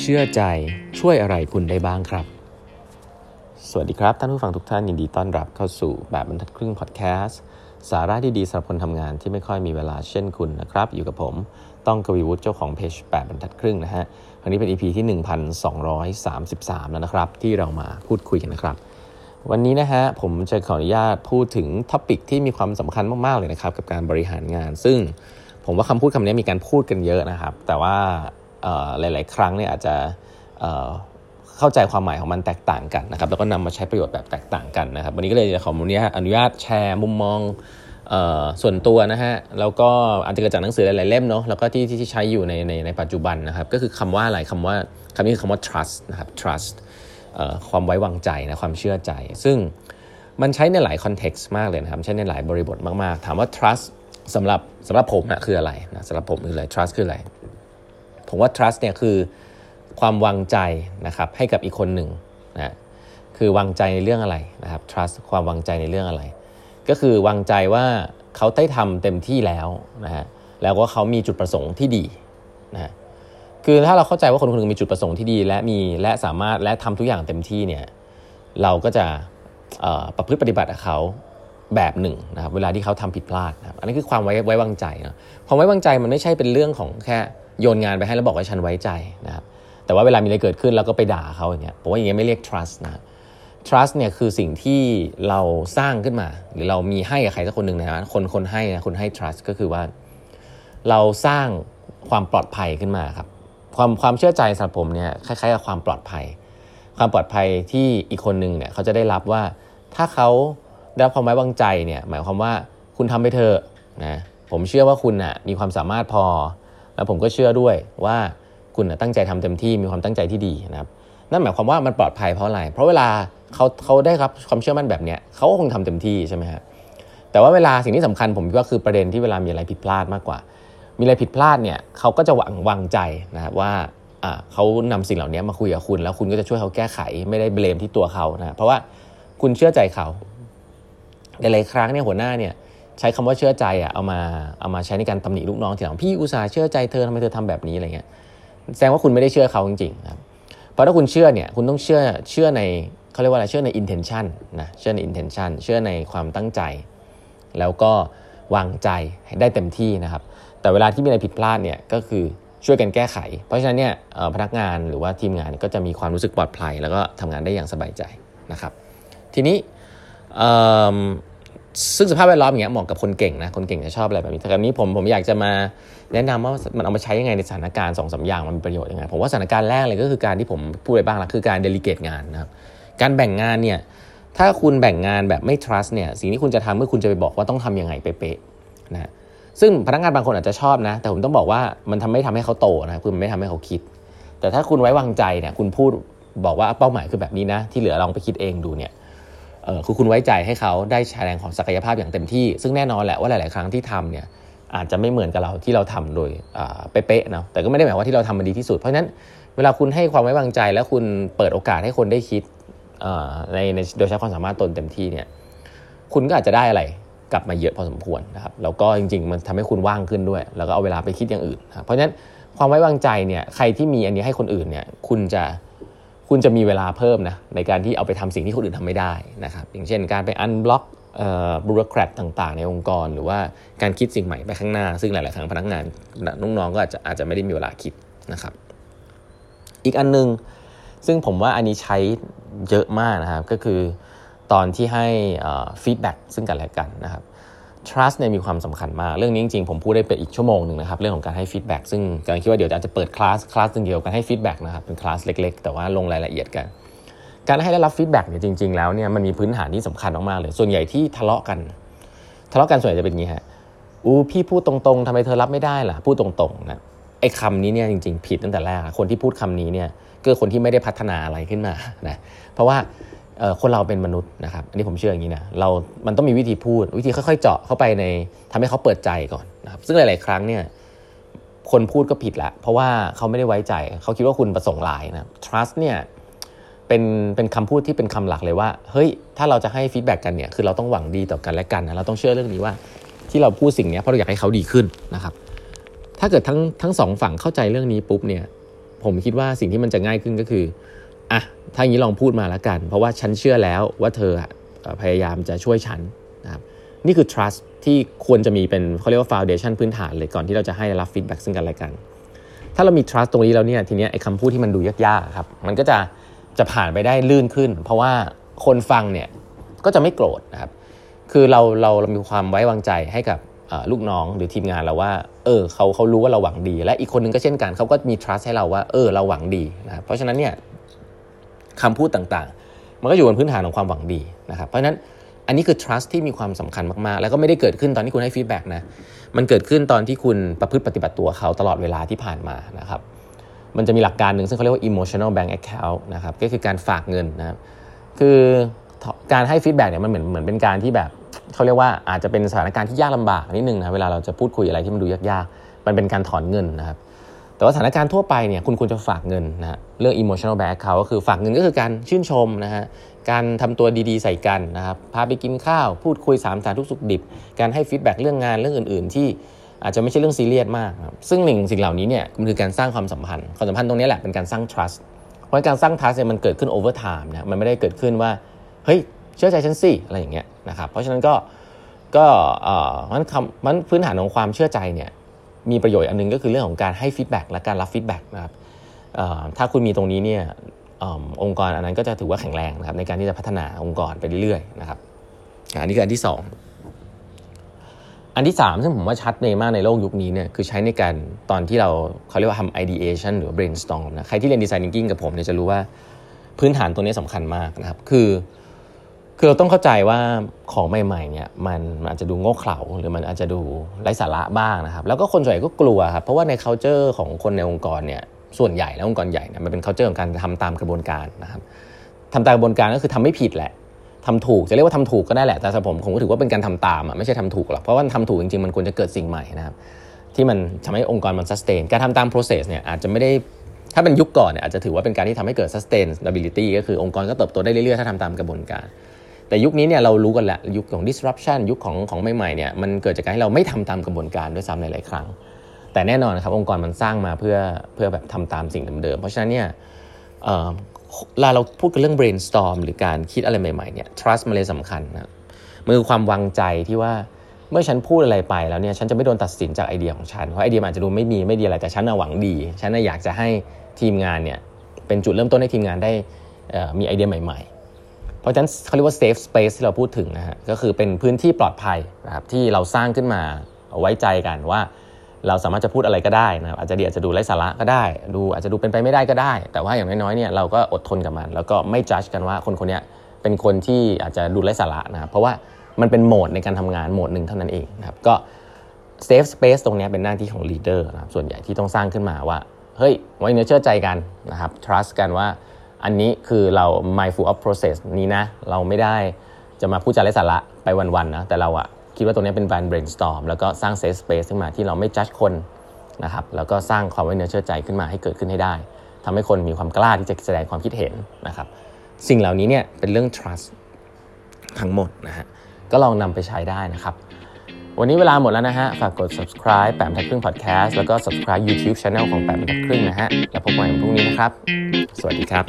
เชื่อใจช่วยอะไรคุณได้บ้างครับ สวัสดีครับ ท่านผู้ฟังทุกท่านยินดีต้อนรับเข้าสู่แบบบรรทัดครึ่งพอดแคสต์สาระดีๆสำหรับคนทำงานที่ไม่ค่อยมีเวลาเช่นคุณนะครับ อยู่กับผมต้องกวีวุฒิเจ้าของเพจแปดบรรทัดครึ่งนะฮะวันนี้เป็น EP ที่ 1233 แล้วนะครับ ที่เรามาพูดคุยกันนะครับ วันนี้นะฮะผมจะขออนุญาตพูดถึงท็อปิกที่มีความสำคัญมากๆเลยนะครับกับการบริหารงาน ซึ่งผมว่าคำพูดคำนี้มีการพูดกันเยอะนะครับ แต่ว่า หลาย ๆ ครั้งเนี่ยอาจจะเข้าใจความหมายของมันแตกต่างกันนะครับแล้วก็นำมาใช้ประโยชน์แบบแตกต่างกันนะครับ วันนี้ก็เลยจะขออนุญาตอนุญาตแชร์มุมมองส่วนตัวนะฮะแล้วก็อาจจะเกิดจากหนังสือหลาย ๆ เล่มเนาะแล้วก็ที่ที่ใช้อยู่ในในในปัจจุบันนะครับ ก็คือคำว่าอะไรคำว่าคำนี้คือคำว่า trust นะครับ trust ความไว้วางใจนะความเชื่อใจ ซึ่งมันใช้ในหลายคอนเท็กซ์มากเลยนะครับใช้ในหลายบริบทมาก ๆ ถามว่า trust สำหรับสำหรับผมนะคืออะไรนะสำหรับผมคืออะไร trust คืออะไร ผมว่า trust เนี่ยคือความวางใจนะครับให้กับอีกคนหนึ่งนะคือวางใจในเรื่องอะไรนะครับ trust ความวางใจในเรื่องอะไร ก็คือวางใจว่าเขาได้ทำเต็มที่แล้วนะฮะแล้วก็เขามีจุดประสงค์ที่ดีนะคือถ้าเราเข้าใจว่าคนคนนึงมีจุดประสงค์ที่ดี และมีและสามารถและทำทุกอย่างเต็มที่เนี่ยเราก็จะประพฤติปฏิบัติกับเขา แบบหนึ่งนะครับเวลาที่เขาทำผิดพลาดนะครับอันนี้คือความไว้ไว้วางใจนะความไว้วางใจมันไม่ใช่เป็นเรื่องของแค่โยนงานไปให้แล้วบอกว่าฉันไว้ใจนะครับแต่ว่าเวลามีอะไรเกิดขึ้นแล้วก็ไปด่าเขาอย่างเงี้ยผมว่าอย่างเงี้ยไม่เรียก trust นะ trust เนี่ยคือสิ่งที่เราสร้างขึ้นมา หรือเรามีให้กับใครสักคนหนึ่งนะคนคนให้นะคนให้ trust ก็คือว่า เราสร้างความปลอดภัยขึ้นมาครับความความเชื่อใจสำหรับผมเนี่ยคล้ายๆกับความปลอดภัย ความปลอดภัยที่อีกคนหนึ่งเนี่ยเขาจะได้รับว่าถ้าเขา ได้รับความไว้วางใจเนี่ยหมายความว่าคุณทำไปเถอะนะผมเชื่อว่าคุณนะ่ะมีความสามารถพอ แล้วผมก็เชื่อด้วยว่าคุณตั้งใจทำเต็มที่มีความตั้งใจที่ดีนะครับนั่นหมายความว่ามันปลอดภัยเพราะอะไร เพราะเวลาเขาเขาได้รับความเชื่อมั่นแบบเนี้ยเขาก็คงทำเต็มที่ใช่ไหมครับแต่ว่าเวลาสิ่งที่สำคัญผมก็คือประเด็นที่เวลามีอะไรผิดพลาดมากกว่า มีอะไรผิดพลาดเนี่ยเขาก็จะหวังวางใจนะครับว่าเขานำสิ่งเหล่านี้มาคุยกับคุณ แล้วคุณก็จะช่วยเขาแก้ไขไม่ได้เบลมที่ตัวเขานะเพราะว่าคุณเชื่อใจเขา หลายๆครั้งเนี่ยหัวหน้าเนี่ยใช้คำว่าเชื่อใจอะเอามาเอามาใช้ในการตำหนิลูกน้องทีหลังพี่อุตส่าห์เชื่อใจเธอทำไมเธอทำแบบนี้อะไรเงี้ยแสดงว่าคุณไม่ได้เชื่อเขาจริงๆครับเพราะถ้าคุณเชื่อเนี่ยคุณต้องเชื่อเชื่อในเขาเรียกว่าอะไรเชื่อใน intention นะเชื่อใน intention เชื่อในความตั้งใจ แล้วก็วางใจได้เต็มที่นะครับ แต่เวลาที่มีอะไรผิดพลาดเนี่ยก็คือช่วยกันแก้ไข เพราะฉะนั้นเนี่ยพนักงานหรือว่าทีมงานก็จะมีความรู้สึกปลอดภัย แล้วก็ทำงานได้อย่างสบายใจนะครับ ทีนี้ ซึ่งสภาพแวดล้อมอย่างเงี้ยเหมาะกับคนเก่งนะคนเก่งจะชอบอะไรแบบนี้แต่ครนี้ผมผมอยากจะมาแนะนำว่ามันเอามาใช้ยังไงในสถานการณ์สองสาอย่างมันมีประโยชน์ยังไงผมว่าสถานการณ์แรกเลยก็คือการที่ผมพูดไปบ้างละคือการเดลิเกตงานนะครับการแบ่งงานเนี่ยถ้าคุณแบ่งงานแบบไม่ trust เนี่ยสิ่งที่คุณจะทำเมื่อคุณจะไปบอกว่าต้องทํำยังไงเป๊ะๆนะซึ่งพนักงานบางคนอาจจะชอบนะ แต่ผมต้องบอกว่ามันทำไม่ทำให้เขาโตนะคือมันไม่ทำให้เขาคิด แต่ถ้าคุณไว้วางใจเนี่ยคุณพูดบอกว่าเป้าหมายคือแบบนี้นะ ที่เหลือลองไปคิดเองดูเนี่ย คือคุณไว้ใจให้เขาได้แสดงของศักยภาพอย่างเต็มที่ ซึ่งแน่นอนแหละว่าหลาย ๆ ครั้งที่ทำเนี่ยอาจจะไม่เหมือนกับเราที่เราทำโดยเป๊ะๆเนาะแต่ก็ไม่ได้หมายว่าที่เราทำมันดีที่สุด เพราะฉะนั้นเวลาคุณให้ความไว้วางใจ แล้วคุณเปิดโอกาสให้คนได้คิดในในโดยใช้ความสามารถตนเต็มที่เนี่ยคุณก็อาจจะได้อะไรกลับมาเยอะพอสมควรนะครับแล้วก็จริง ๆ มันทำให้คุณว่างขึ้นด้วย แล้วก็เอาเวลาไปคิดอย่างอื่น เพราะฉะนั้นความไว้วางใจเนี่ยใครที่มีอันนี้ให้คนอื่นเนี่ยคุณจะ คุณจะมีเวลาเพิ่มนะในการที่เอาไปทำสิ่งที่คนอื่นทำไม่ได้นะครับอย่างเช่น การไปอันบล็อกบูโรแครตต่างๆ ในองค์กร หรือว่าการคิดสิ่งใหม่ไปข้างหน้า ซึ่งหลาย ๆ ครั้งพนักงานน้องๆก็อาจจะอาจจะไม่ได้มีเวลาคิดนะครับ อีกอันนึง ซึ่งผมว่าอันนี้ใช้เยอะมากนะครับ ก็คือตอนที่ให้ feedback ซึ่งกันและกันนะครับ trust เนี่ยมีความสำคัญมาก เรื่องนี้จริงๆ ผมพูดได้เป็นอีกชั่วโมงหนึ่งนะครับ เรื่องของการให้ feedback ซึ่งกำลังคิดว่าเดี๋ยวอาจจะเปิดคลาสคลาสนึงเกี่ยวกับให้ feedback นะครับ เป็นคลาสเล็ก ๆ แต่ว่าลงรายละเอียดกัน การให้ได้รับ feedback เนี่ยจริง ๆ แล้วเนี่ยมันมีพื้นฐานที่สำคัญมากๆเลย ส่วนใหญ่ที่ทะเลาะกัน ทะเลาะกันส่วนใหญ่จะเป็นอย่างนี้ฮะอู้พี่พูดตรงๆทำไมเธอรับไม่ได้ล่ะพูดตรงๆนะไอ้คำนี้เนี่ยจริงๆ ผิดตั้งแต่แรกคนที่พูดคำนี้เนี่ยก็คนที่ไม่ได้พัฒนาอะไรขึ้นมานะเพราะว่า คนเราเป็นมนุษย์นะครับ อันนี้ผมเชื่ออย่างนี้นะเรา มันต้องมีวิธีพูด วิธีค่อยๆ เจาะเข้าไปในทำให้เขาเปิดใจก่อนนะครับ ซึ่งหลาย ๆ ครั้งเนี่ย คนพูดก็ผิดละ เพราะว่าเขาไม่ได้ไว้ใจ เขาคิดว่าคุณประสงค์ลายนะ trust เนี่ยเป็นเป็นคำพูดที่เป็นคำหลักเลยว่า เฮ้ย ถ้าเราจะให้ฟีดแบ็กกันเนี่ย คือเราต้องหวังดีต่อกันและกันนะ เราต้องเชื่อเรื่องนี้ว่า ที่เราพูดสิ่งนี้เพราะเราอยากให้เขาดีขึ้นนะครับ ถ้าเกิดทั้งทั้งสองฝั่งเข้าใจเรื่องนี้ปุ๊บเนี่ย ผมคิดว่าสิ่งที่มันจะง่ายขึ้นก็คือ อะถ้าอย่างนี้ลองพูดมาแล้วกัน เพราะว่าฉันเชื่อแล้วว่าเธอพยายามจะช่วยฉันนะครับนี่คือ trust ที่ควรจะมีเป็นเขาเรียกว่า foundation พื้นฐานเลยก่อนที่เราจะให้รับ feedback ซึ่งกันและกัน ถ้าเรามี trust ตรงนี้แล้วเนี่ยทีนี้ไอ้คำพูดที่มันดูยากๆครับมันก็จะจะผ่านไปได้ลื่นขึ้น เพราะว่าคนฟังเนี่ยก็จะไม่โกรธนะครับคือเราเราเรามีความไว้วางใจให้กับลูกน้องหรือทีมงานเราว่า เออเขาเขารู้ว่าเราหวังดี และอีกคนนึงก็เช่นกันเขาก็มี trust ให้เราว่า เออ เราหวังดีนะเพราะฉะนั้นเนี่ย คำพูดต่างๆ มันก็อยู่บนพื้นฐานของความหวังดีนะครับเพราะฉะนั้นอันนี้คือ trust ที่มีความสำคัญมากๆ แล้วก็ไม่ได้เกิดขึ้นตอนที่คุณให้ feedback นะ มันเกิดขึ้นตอนที่คุณประพฤติปฏิบัติตัวเขาตลอดเวลาที่ผ่านมานะครับ มันจะมีหลักการหนึ่งซึ่งเขาเรียกว่า emotional bank account นะครับ ก็คือการฝากเงินนะครับ คือการให้ feedback เนี่ยมันเหมือนเหมือนเป็นการที่แบบเขาเรียกว่าอาจจะเป็นสถานการณ์ที่ยากลำบากนิดนึงนะ เวลาเราจะพูดคุยอะไรที่มันดูยากๆ มันเป็นการถอนเงินนะครับ แต่ว่าสถานการณ์ทั่วไปเนี่ยคุณควรจะฝากเงินนะเรื่อง emotional bank account ก็คือฝากเงินก็คือการชื่นชมนะฮะการทำตัวดีๆใส่กันนะครับพาไปกินข้าว พูดคุยสามสารทุกสุขดิบ การให้ฟีดแบ็กเรื่องงานเรื่องอื่น ๆ ที่อาจจะไม่ใช่เรื่องซีเรียสมากครับซึ่งหนึ่งสิ่งเหล่านี้เนี่ยมันคือการสร้างความสัมพันธ์ ความสัมพันธ์ตรงนี้แหละเป็นการสร้าง trust เพราะการสร้าง trust เนี่ยมันเกิดขึ้น over time นะมันไม่ได้เกิดขึ้นว่าเฮ้ยเชื่อใจฉันสิอะไรอย่างเงี้ยนะครับเพราะฉะนั้นก็ก็เอ่อมันคำมันพื้นฐานของความเชื่อใจเนี่ย มีประโยชน์อันนึงก็คือเรื่องของการให้ feedback และการรับ feedback นะครับถ้าคุณมีตรงนี้เนี่ยองค์กรอันนั้นก็จะถือว่าแข็งแรงนะครับในการที่จะพัฒนาองค์กรไปเรื่อยๆนะครับอันนี้คืออันที่ 2 อันที่ 3 ซึ่งผมว่าชัดในมากในโลกยุคนี้เนี่ยคือใช้ในการตอนที่เราเขาเรียกว่าทำ ideation หรือ brainstorm นะใครที่เรียน design thinking กับผมเนี่ยจะรู้ว่าพื้นฐานตัวนี้สำคัญมากนะครับ คือ คือเราต้องเข้าใจว่าของใหม่ๆเนี่ยมันอาจจะดูโง่เขลาหรือมันอาจจะดูไร้สาระบ้างนะครับ แล้วก็คนส่วนใหญ่ก็กลัวครับเพราะว่าใน culture ของคนในองค์กรเนี่ยส่วนใหญ่แล้วองค์กรใหญ่เนี่ยมันเป็น culture ของการทำตามกระบวนการนะครับทำตามกระบวนการก็คือทำไม่ผิดแหละทำถูกจะเรียกว่าทำถูกก็ได้แหละแต่สำหรับผมผมก็ถือว่าเป็นการทำตามอะไม่ใช่ทำถูกหรอกเพราะว่าทำถูกจริงๆมันควรจะเกิดสิ่งใหม่นะครับที่มันทำให้องค์กรมัน sustain การทำตาม process เนี่ยอาจจะไม่ได้ถ้าเป็นยุคก่อนเนี่ยอาจจะถือว่าเป็นการที่ทำให้เกิด sustainability ก็คือองค์กรก็เติบโตได้เรื่อยๆ ถ้าทำตามกระบวนการ แต่ยุคนี้เนี่ยเรารู้กันแล้วยุคของ disruption ยุคของของใหม่ๆเนี่ยมันเกิดจากการที่เราไม่ทำตามกระบวนการด้วยซ้ำหลายๆครั้ง แต่แน่นอนครับองค์กรมันสร้างมาเพื่อเพื่อแบบทำตามสิ่งเดิมๆเพราะฉะนั้นเนี่ยเวลาเราพูดกันเรื่อง brainstorm หรือการคิดอะไรใหม่ๆเนี่ย trust มันเลยสำคัญนะมือความวางใจที่ว่าเมื่อฉันพูดอะไรไปแล้วเนี่ยฉันจะไม่โดนตัดสินจากไอเดียของฉัน เพราะไอเดียอาจจะดูไม่มีไม่ดีอะไรแต่ฉันหวังดี ฉันอยากจะให้ทีมงานเนี่ยเป็นจุดเริ่มต้นให้ทีมงานได้มีไอเดียใหม่ ๆ ราะฉะนั้นเขาเรียกว่า safe space ที่เราพูดถึงนะฮะก็คือเป็นพื้นที่ปลอดภัยนะครับที่เราสร้างขึ้นมาไว้ใจกันว่า เราสามารถจะพูดอะไรก็ได้นะครับอาจจะดีอาจจะดูไร้สาระก็ได้ ดูอาจจะดูเป็นไปไม่ได้ก็ได้ แต่ว่าอย่างน้อยๆเนี่ยเราก็อดทนกับมัน แล้วก็ไม่จัดกันว่าคนคนนี้เป็นคนที่อาจจะดูไร้สาระนะครับเพราะว่ามันเป็นโหมดในการทำงานโหมดหนึ่งเท่านั้นเองนะครับก็ safe space ตรงนี้เป็นหน้าที่ของ leader นะครับส่วนใหญ่ที่ต้องสร้างขึ้นมาว่าเฮ้ยไว้เนื้อเชื่อใจกันนะครับ trust กันว่า อันนี้คือเรา mindful of process นี้นะ เราไม่ได้จะมาพูดจาไร้สาระไปวันๆนะ แต่เราอะคิดว่าตรงนี้เป็นการ brainstorm แล้วก็สร้าง safe space ขึ้นมาที่เราไม่จัดคนนะครับ แล้วก็สร้างความไว้เนื้อเชื่อใจขึ้นมาให้เกิดขึ้นให้ได้ทำให้คนมีความกล้าที่จะแสดงความคิดเห็นนะครับ สิ่งเหล่านี้เนี่ยเป็นเรื่อง trust ทั้งหมดนะฮะ ก็ลองนำไปใช้ได้นะครับ วันนี้เวลาหมดแล้วนะฮะ ฝากกด subscribe แปมทัดครึ่ง podcast แล้วก็ subscribe YouTube channel ของแปมทัดครึ่งนะฮะ แล้วพบกันใหม่พรุ่งนี้นะครับ สวัสดีครับ